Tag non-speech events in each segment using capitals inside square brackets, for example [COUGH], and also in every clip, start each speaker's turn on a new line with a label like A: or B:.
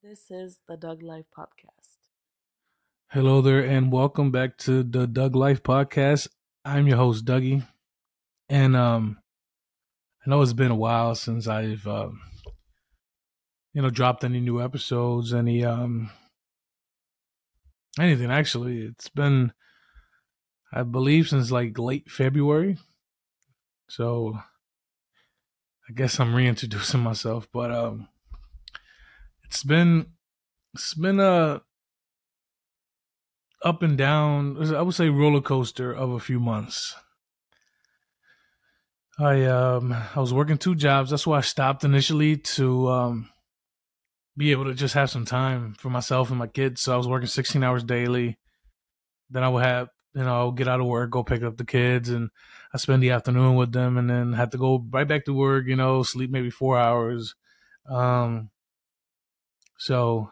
A: This is the Dug Life Podcast.
B: Hello there, and welcome back to the Dug Life Podcast. I'm your host, Duggy, and um, I know it's been a while since I've um, you know, dropped any new episodes, any um, anything. Actually, it's been, I believe, since like late February. So, I guess I'm reintroducing myself, but um it's been it's been a up and down i would say roller coaster of a few months. I um i was working two jobs. That's why i stopped initially to um be able to just have some time for myself and my kids. So i was working 16 hours daily. Then i would have you know i'll get out of work go pick up the kids and i spend the afternoon with them and then have to go right back to work you know sleep maybe four hours. Um so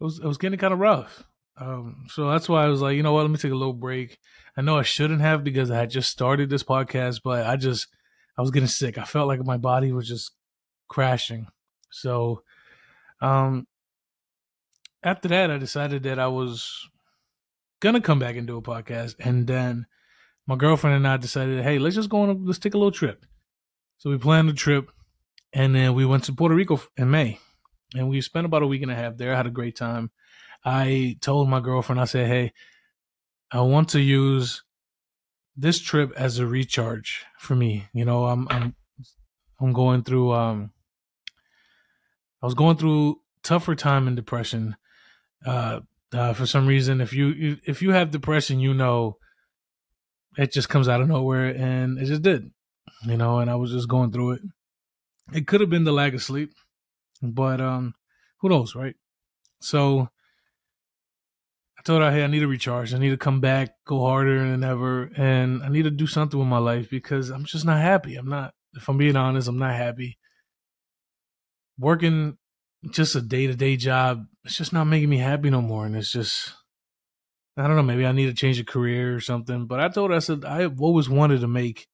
B: it was it was getting kind of rough. Um, so that's why I was like, you know what, let me take a little break. I know I shouldn't have because I had just started this podcast, but I just I was getting sick. I felt like my body was just crashing. So um after that I decided that I was gonna come back and do a podcast and then my girlfriend and I decided, hey, let's just go on a, let's take a little trip. So we planned a trip and then we went to Puerto Rico in May and we spent about a week and a half there. I had a great time. I told my girlfriend, I said, "Hey, I want to use this trip as a recharge for me. You know, I'm I'm I'm going through um I was going through tougher time in depression. Uh, uh for some reason if you if you have depression, you know it just comes out of nowhere and it just did. You know, and I was just going through it. It could have been the lack of sleep. But um, who knows, right? So I told her, hey, I need to recharge. I need to come back, go harder than ever, and I need to do something with my life because I'm just not happy. I'm not, if I'm being honest, I'm not happy. Working just a day to day job, it's just not making me happy no more. And it's just, I don't know, maybe I need to change a career or something. But I told her, I said, I've always wanted to make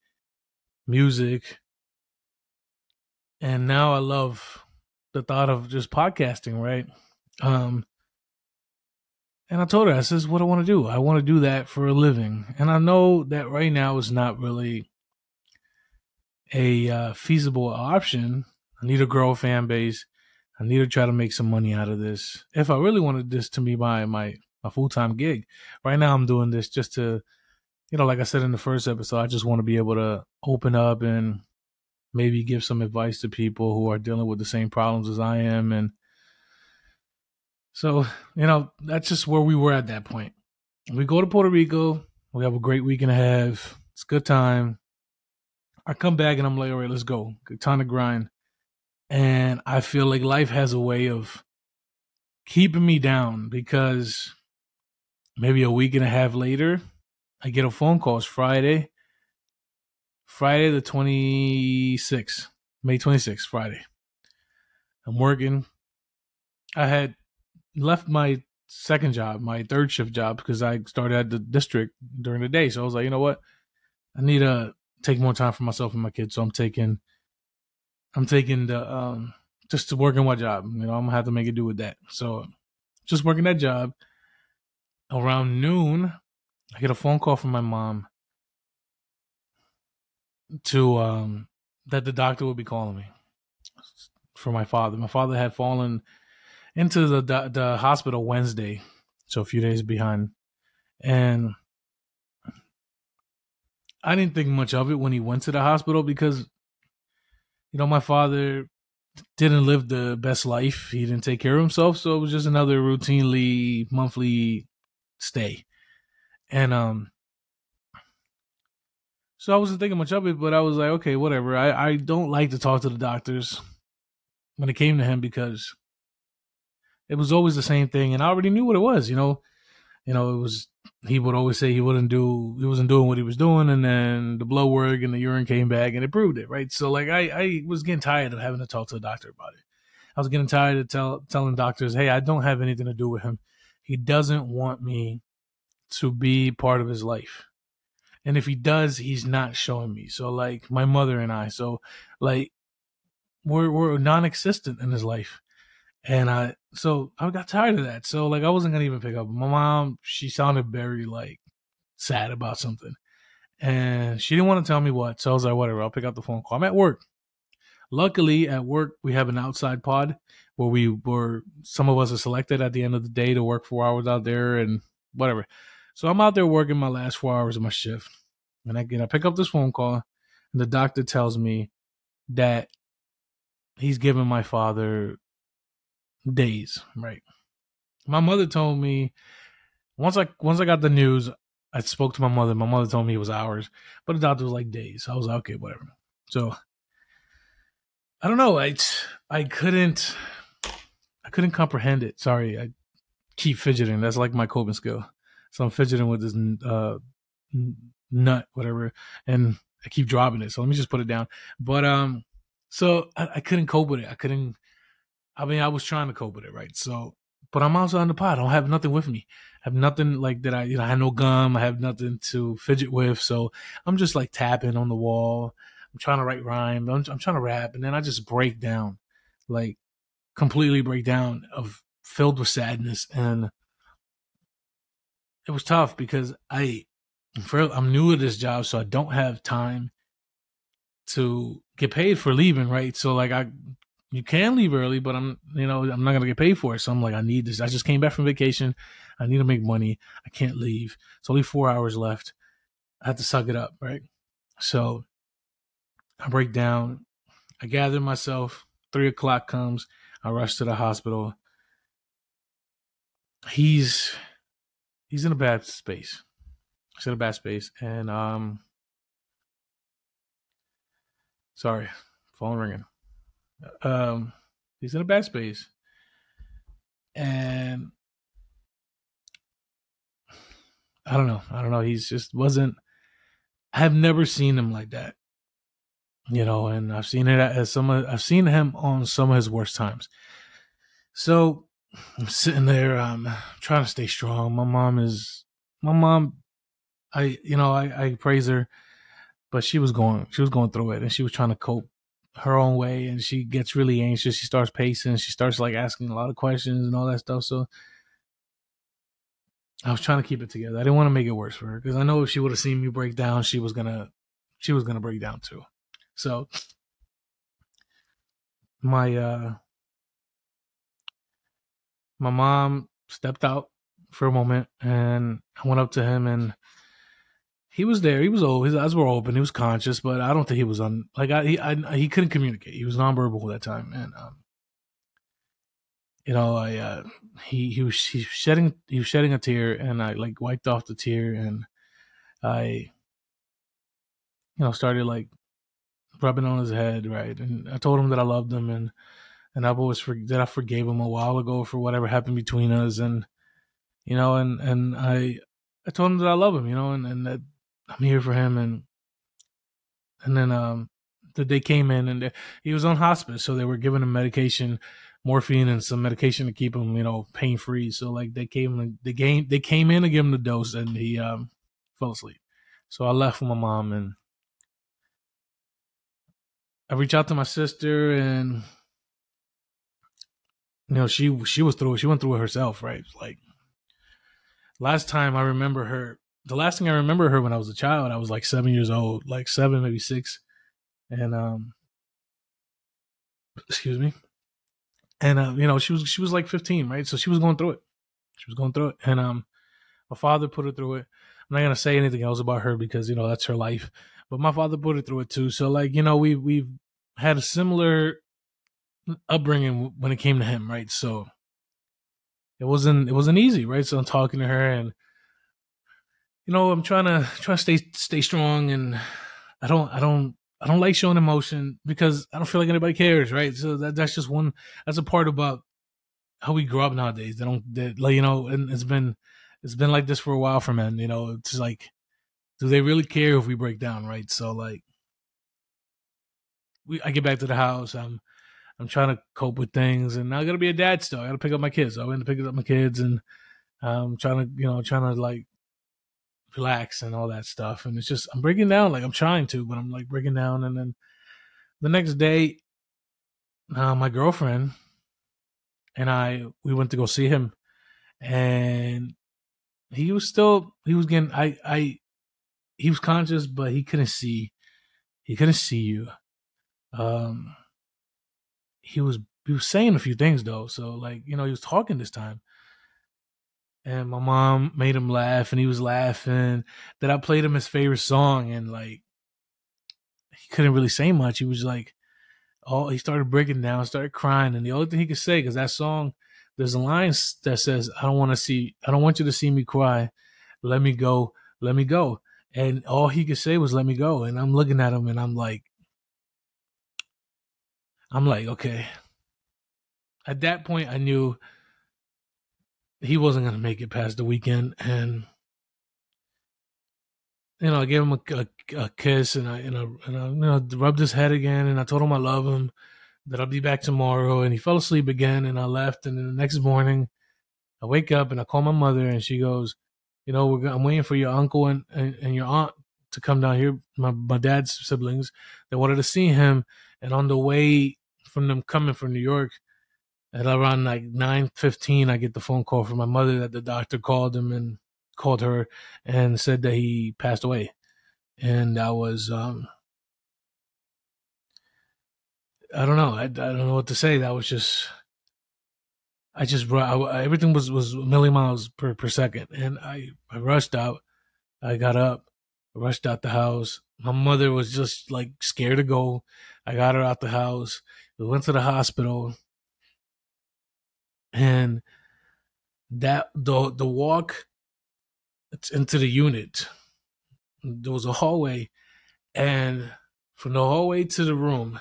B: music. And now I love the thought of just podcasting, right? Um, and I told her, I says, what I want to do. I want to do that for a living. And I know that right now is not really a uh, feasible option. I need to grow a fan base. I need to try to make some money out of this. If I really wanted this to be my my, my full time gig, right now I'm doing this just to, you know, like I said in the first episode, I just want to be able to open up and maybe give some advice to people who are dealing with the same problems as I am. And so, you know, that's just where we were at that point. We go to Puerto Rico. We have a great week and a half. It's a good time. I come back and I'm like, all right, let's go. Good time to grind. And I feel like life has a way of keeping me down because maybe a week and a half later, I get a phone call. It's Friday. Friday the 26th, May 26th, Friday. I'm working. I had left my second job, my third shift job, because I started at the district during the day. So I was like, you know what? I need to take more time for myself and my kids. So I'm taking, I'm taking the, um, just to work in my job. You know, I'm gonna have to make it do with that. So just working that job. Around noon, I get a phone call from my mom to um that the doctor would be calling me for my father. My father had fallen into the the, the hospital Wednesday, so a few days behind, and I didn't think much of it when he went to the hospital because, you know, my father didn't live the best life. He didn't take care of himself, so it was just another routinely monthly stay, and um so I wasn't thinking much of it, but I was like, okay, whatever. I, I don't like to talk to the doctors when it came to him because it was always the same thing, and I already knew what it was. You know, you know, it was he would always say he wouldn't do, he wasn't doing what he was doing, and then the blood work and the urine came back, and it proved it, right? So like, I I was getting tired of having to talk to the doctor about it. I was getting tired of tell, telling doctors, hey, I don't have anything to do with him. He doesn't want me to be part of his life and if he does he's not showing me so like my mother and i so like we're we're non-existent in his life And I so I got tired of that. So like I wasn't gonna even pick up. My mom, she sounded very like sad about something. And she didn't want to tell me what. So I was like, whatever, I'll pick up the phone call. I'm at work. Luckily, at work, we have an outside pod where we were, some of us are selected at the end of the day to work four hours out there and whatever. So I'm out there working my last four hours of my shift. And again, I pick up this phone call, and the doctor tells me that he's giving my father days, right? My mother told me once I once I got the news, I spoke to my mother. My mother told me it was hours, but the doctor was like days. I was like, okay, whatever. So I don't know. I I couldn't I couldn't comprehend it. Sorry, I keep fidgeting. That's like my coping skill. So I'm fidgeting with this uh, nut, whatever, and I keep dropping it. So let me just put it down. But um, so I, I couldn't cope with it. I couldn't. I mean, I was trying to cope with it, right? So, but I'm also on the pod. I don't have nothing with me. I have nothing like that. I you know I have no gum. I have nothing to fidget with. So I'm just like tapping on the wall I'm trying to write rhyme. I'm, I'm trying to rap, and then I just break down, like completely break down of filled with sadness, and it was tough because I, I'm new at this job, so I don't have time to get paid for leaving, right? So like I, you can leave early, but I'm, you know, I'm not gonna get paid for it. So I'm like, I need this. I just came back from vacation. I need to make money. I can't leave. It's only four hours left. I have to suck it up, right? So I break down. I gather myself. Three o'clock comes. I rush to the hospital. He's he's in a bad space. He's in a bad space, and um, sorry, phone ringing. Um, he's in a bad space, and I don't know. I don't know. He's just wasn't. I have never seen him like that you know, and I've seen it as some I've seen him on some of his worst times. So I'm sitting there, um, trying to stay strong. My mom is, my mom, I, you know, I, I praise her, but she was going, she was going through it and she was trying to cope her own way and she gets really anxious. She starts pacing. She starts like asking a lot of questions and all that stuff. So I was trying to keep it together. I didn't want to make it worse for her because I know if she would have seen me break down, she was gonna, she was gonna break down too. So my uh my mom stepped out for a moment and I went up to him and he was there. He was old. His eyes were open. He was conscious, but I don't think he was on. Like I, he, I, he couldn't communicate. He was nonverbal that time, and um, you know, I, uh, he, he was, he was shedding, he was shedding a tear, and I like wiped off the tear, and I, you know, started like rubbing on his head, right? And I told him that I loved him and and I've always for, that I forgave him a while ago for whatever happened between us, and you know, and and I I told him that I love him, you know, and and that I'm here for him, and and then um that they came in and they, he was on hospice, so they were giving him medication, morphine and some medication to keep him, you know, pain free. So like they came they came they came in to give him the dose, and he um fell asleep. So I left with my mom and I reached out to my sister and you know she she was through. She went through it herself, right? Like last time I remember her, the last thing I remember her when I was a child, I was like seven years old, like seven, maybe six, and um, excuse me, and uh, you know she was she was like fifteen, right? So she was going through it. She was going through it, and um, my father put her through it. I'm not gonna say anything else about her because you know that's her life but my father put her through it too. So like you know we we've had a similar upbringing when it came to him, right? So it wasn't it wasn't easy, right? So I'm talking to her and you know I'm trying to try to stay stay strong and I don't I don't I don't like showing emotion because I don't feel like anybody cares, right? So that that's just one that's a part about how we grow up nowadays. They don't they, like you know, and it's been it's been like this for a while for men. You know, it's like do they really care if we break down, right? So like we I get back to the house, I'm I'm trying to cope with things and I gotta be a dad still. I gotta pick up my kids. So I went to pick up my kids and I'm trying to, you know, trying to like relax and all that stuff. And it's just I'm breaking down, like I'm trying to, but I'm like breaking down and then the next day uh, my girlfriend and I we went to go see him, and he was still he was getting I I he was conscious, but he couldn't see he couldn't see you. Um, he was he was saying a few things though, so like you know he was talking this time, and my mom made him laugh, and he was laughing. That I played him his favorite song, and like he couldn't really say much. He was like, oh, he started breaking down, started crying, and the only thing he could say because that song, there's a line that says, "I don't want to see, I don't want you to see me cry. Let me go, let me go." And all he could say was, "Let me go." And I'm looking at him, and I'm like, I'm like, okay. At that point, I knew he wasn't going to make it past the weekend, and you know, I gave him a, a, a kiss, and I, and I, and I, you know, rubbed his head again, and I told him I love him, that I'll be back tomorrow, and he fell asleep again, and I left, and then the next morning, I wake up and I call my mother, and she goes, you know, we're, I'm waiting for your uncle and, and, and your aunt to come down here, my my dad's siblings. They wanted to see him, and on the way from them coming from New York, at around like nine fifteen, I get the phone call from my mother that the doctor called him and called her and said that he passed away, and I was um, I don't know, I, I don't know what to say. That was just. I just I, everything was was a million miles per, per second, and I I rushed out. I got up, rushed out the house. My mother was just like scared to go. I got her out the house. We went to the hospital, and that the the walk into the unit. There was a hallway, and from the hallway to the room.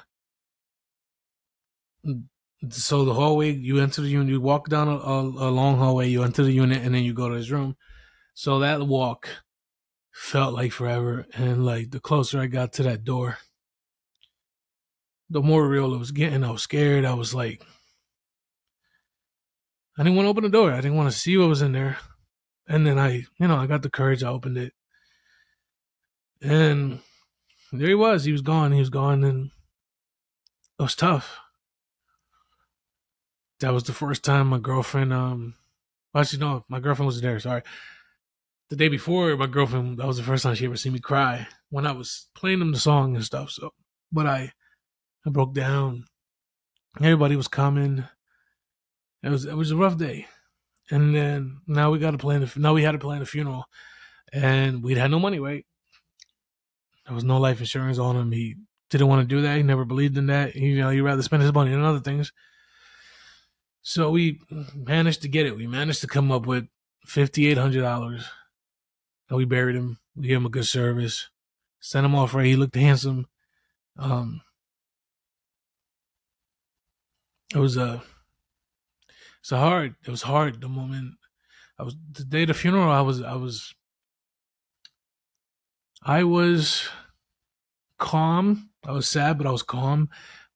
B: So the hallway, you enter the unit, you walk down a, a, a long hallway, you enter the unit, and then you go to his room. So that walk felt like forever, and like the closer I got to that door, the more real it was getting. I was scared. I was like, I didn't want to open the door. I didn't want to see what was in there. And then I, you know, I got the courage. I opened it, and there he was. He was gone. He was gone, and it was tough. That was the first time my girlfriend. Um, actually, no, my girlfriend was there. Sorry. The day before, my girlfriend. That was the first time she ever seen me cry when I was playing them the song and stuff. So, but I, I broke down. Everybody was coming. It was it was a rough day and then now we got to plan. Now we had to plan a funeral, and we'd had no money. Right, there was no life insurance on him. He didn't want to do that. He never believed in that. He, you know, he'd rather spend his money on other things. So we managed to get it. We managed to come up with fifty eight hundred dollars, and we buried him. We gave him a good service. Sent him off right. He looked handsome. Um, it was a it's a hard. It was hard the moment I was the day of the funeral. I was I was I was calm. I was sad, but I was calm.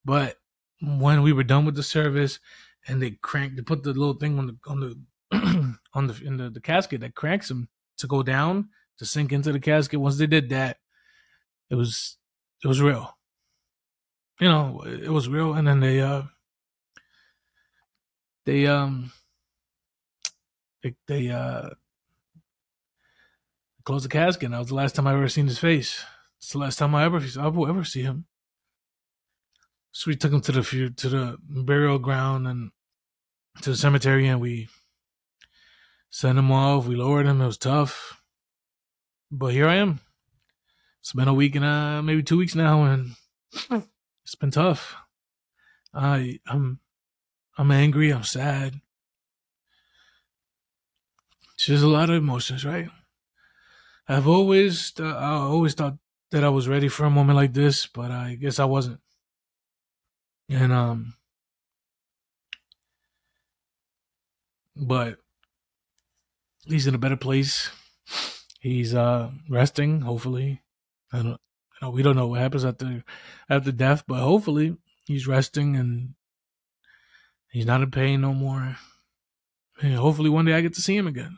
B: But when we were done with the service and they cranked, they put the little thing on the on the [CLEARS THROAT] on the in the, the casket that cranks them to go down to sink into the casket. Once they did that, it was it was real. You know, it was real. And then they uh they um they, they uh closed the casket. And that was the last time I ever seen his face. It's the last time I ever I will ever see him. So we took him to the to the burial ground and to the cemetery, and we sent him off. We lowered him. It was tough, but here I am. It's been a week and uh, maybe two weeks now, and it's been tough. I I'm I'm angry. I'm sad. It's just a lot of emotions, right? I've always, uh, I always thought that I was ready for a moment like this, but I guess I wasn't. And um, but he's in a better place. He's uh resting, hopefully. I don't, you know, we don't know what happens after after death, but hopefully he's resting and He's not in pain no more. And hopefully one day I get to see him again.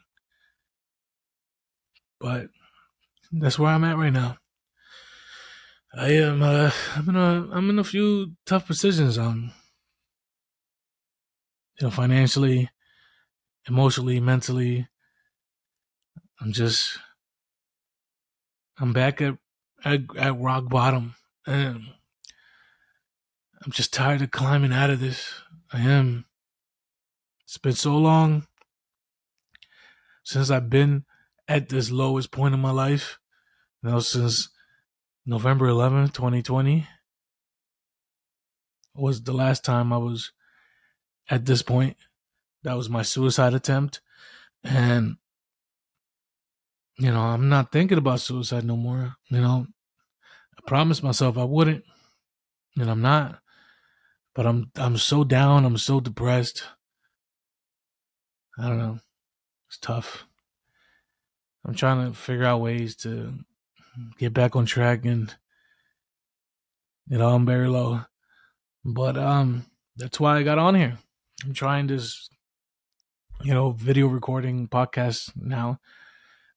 B: But that's where I'm at right now. I am uh I'm in a I'm in a few tough positions. Um you know, financially, emotionally, mentally. I'm just, I'm back at, at, at rock bottom. And I'm just tired of climbing out of this. I am. It's been so long since I've been at this lowest point in my life. You know, since November 11th, 2020 was the last time I was at this point. That was my suicide attempt. And, you know, I'm not thinking about suicide no more. You know, I promised myself I wouldn't, and I'm not. But I'm I'm so down. I'm so depressed. I don't know. It's tough. I'm trying to figure out ways to get back on track and you know, I'm very low. But um that's why I got on here. I'm trying this you know, video recording podcast now.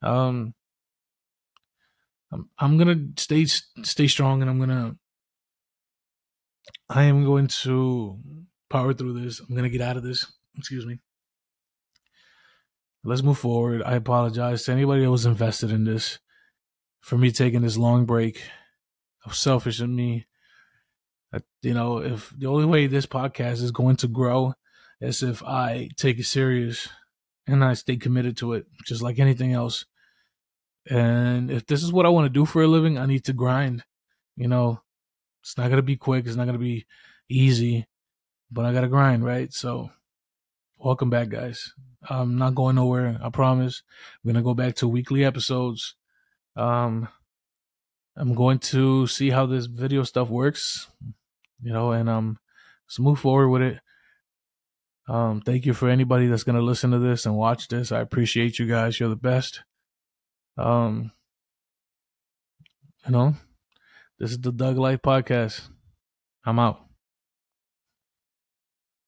B: Um I'm I'm going to stay stay strong and I'm going to I am going to power through this. I'm going to get out of this. Excuse me. Let's move forward. I apologize to anybody that was invested in this for me taking this long break. How selfish of me. You know, if the only way this podcast is going to grow is if I take it serious and I stay committed to it, just like anything else. And if this is what I want to do for a living, I need to grind. You know, it's not gonna be quick. It's not gonna be easy, but I gotta grind, right? So, welcome back, guys. I'm not going nowhere. I promise. I'm gonna go back to weekly episodes. Um, I'm going to see how this video stuff works, you know, and um, let's move forward with it. Um, thank you for anybody that's gonna listen to this and watch this. I appreciate you guys. You're the best. Um, you know, this is the Dug Life Podcast. I'm out.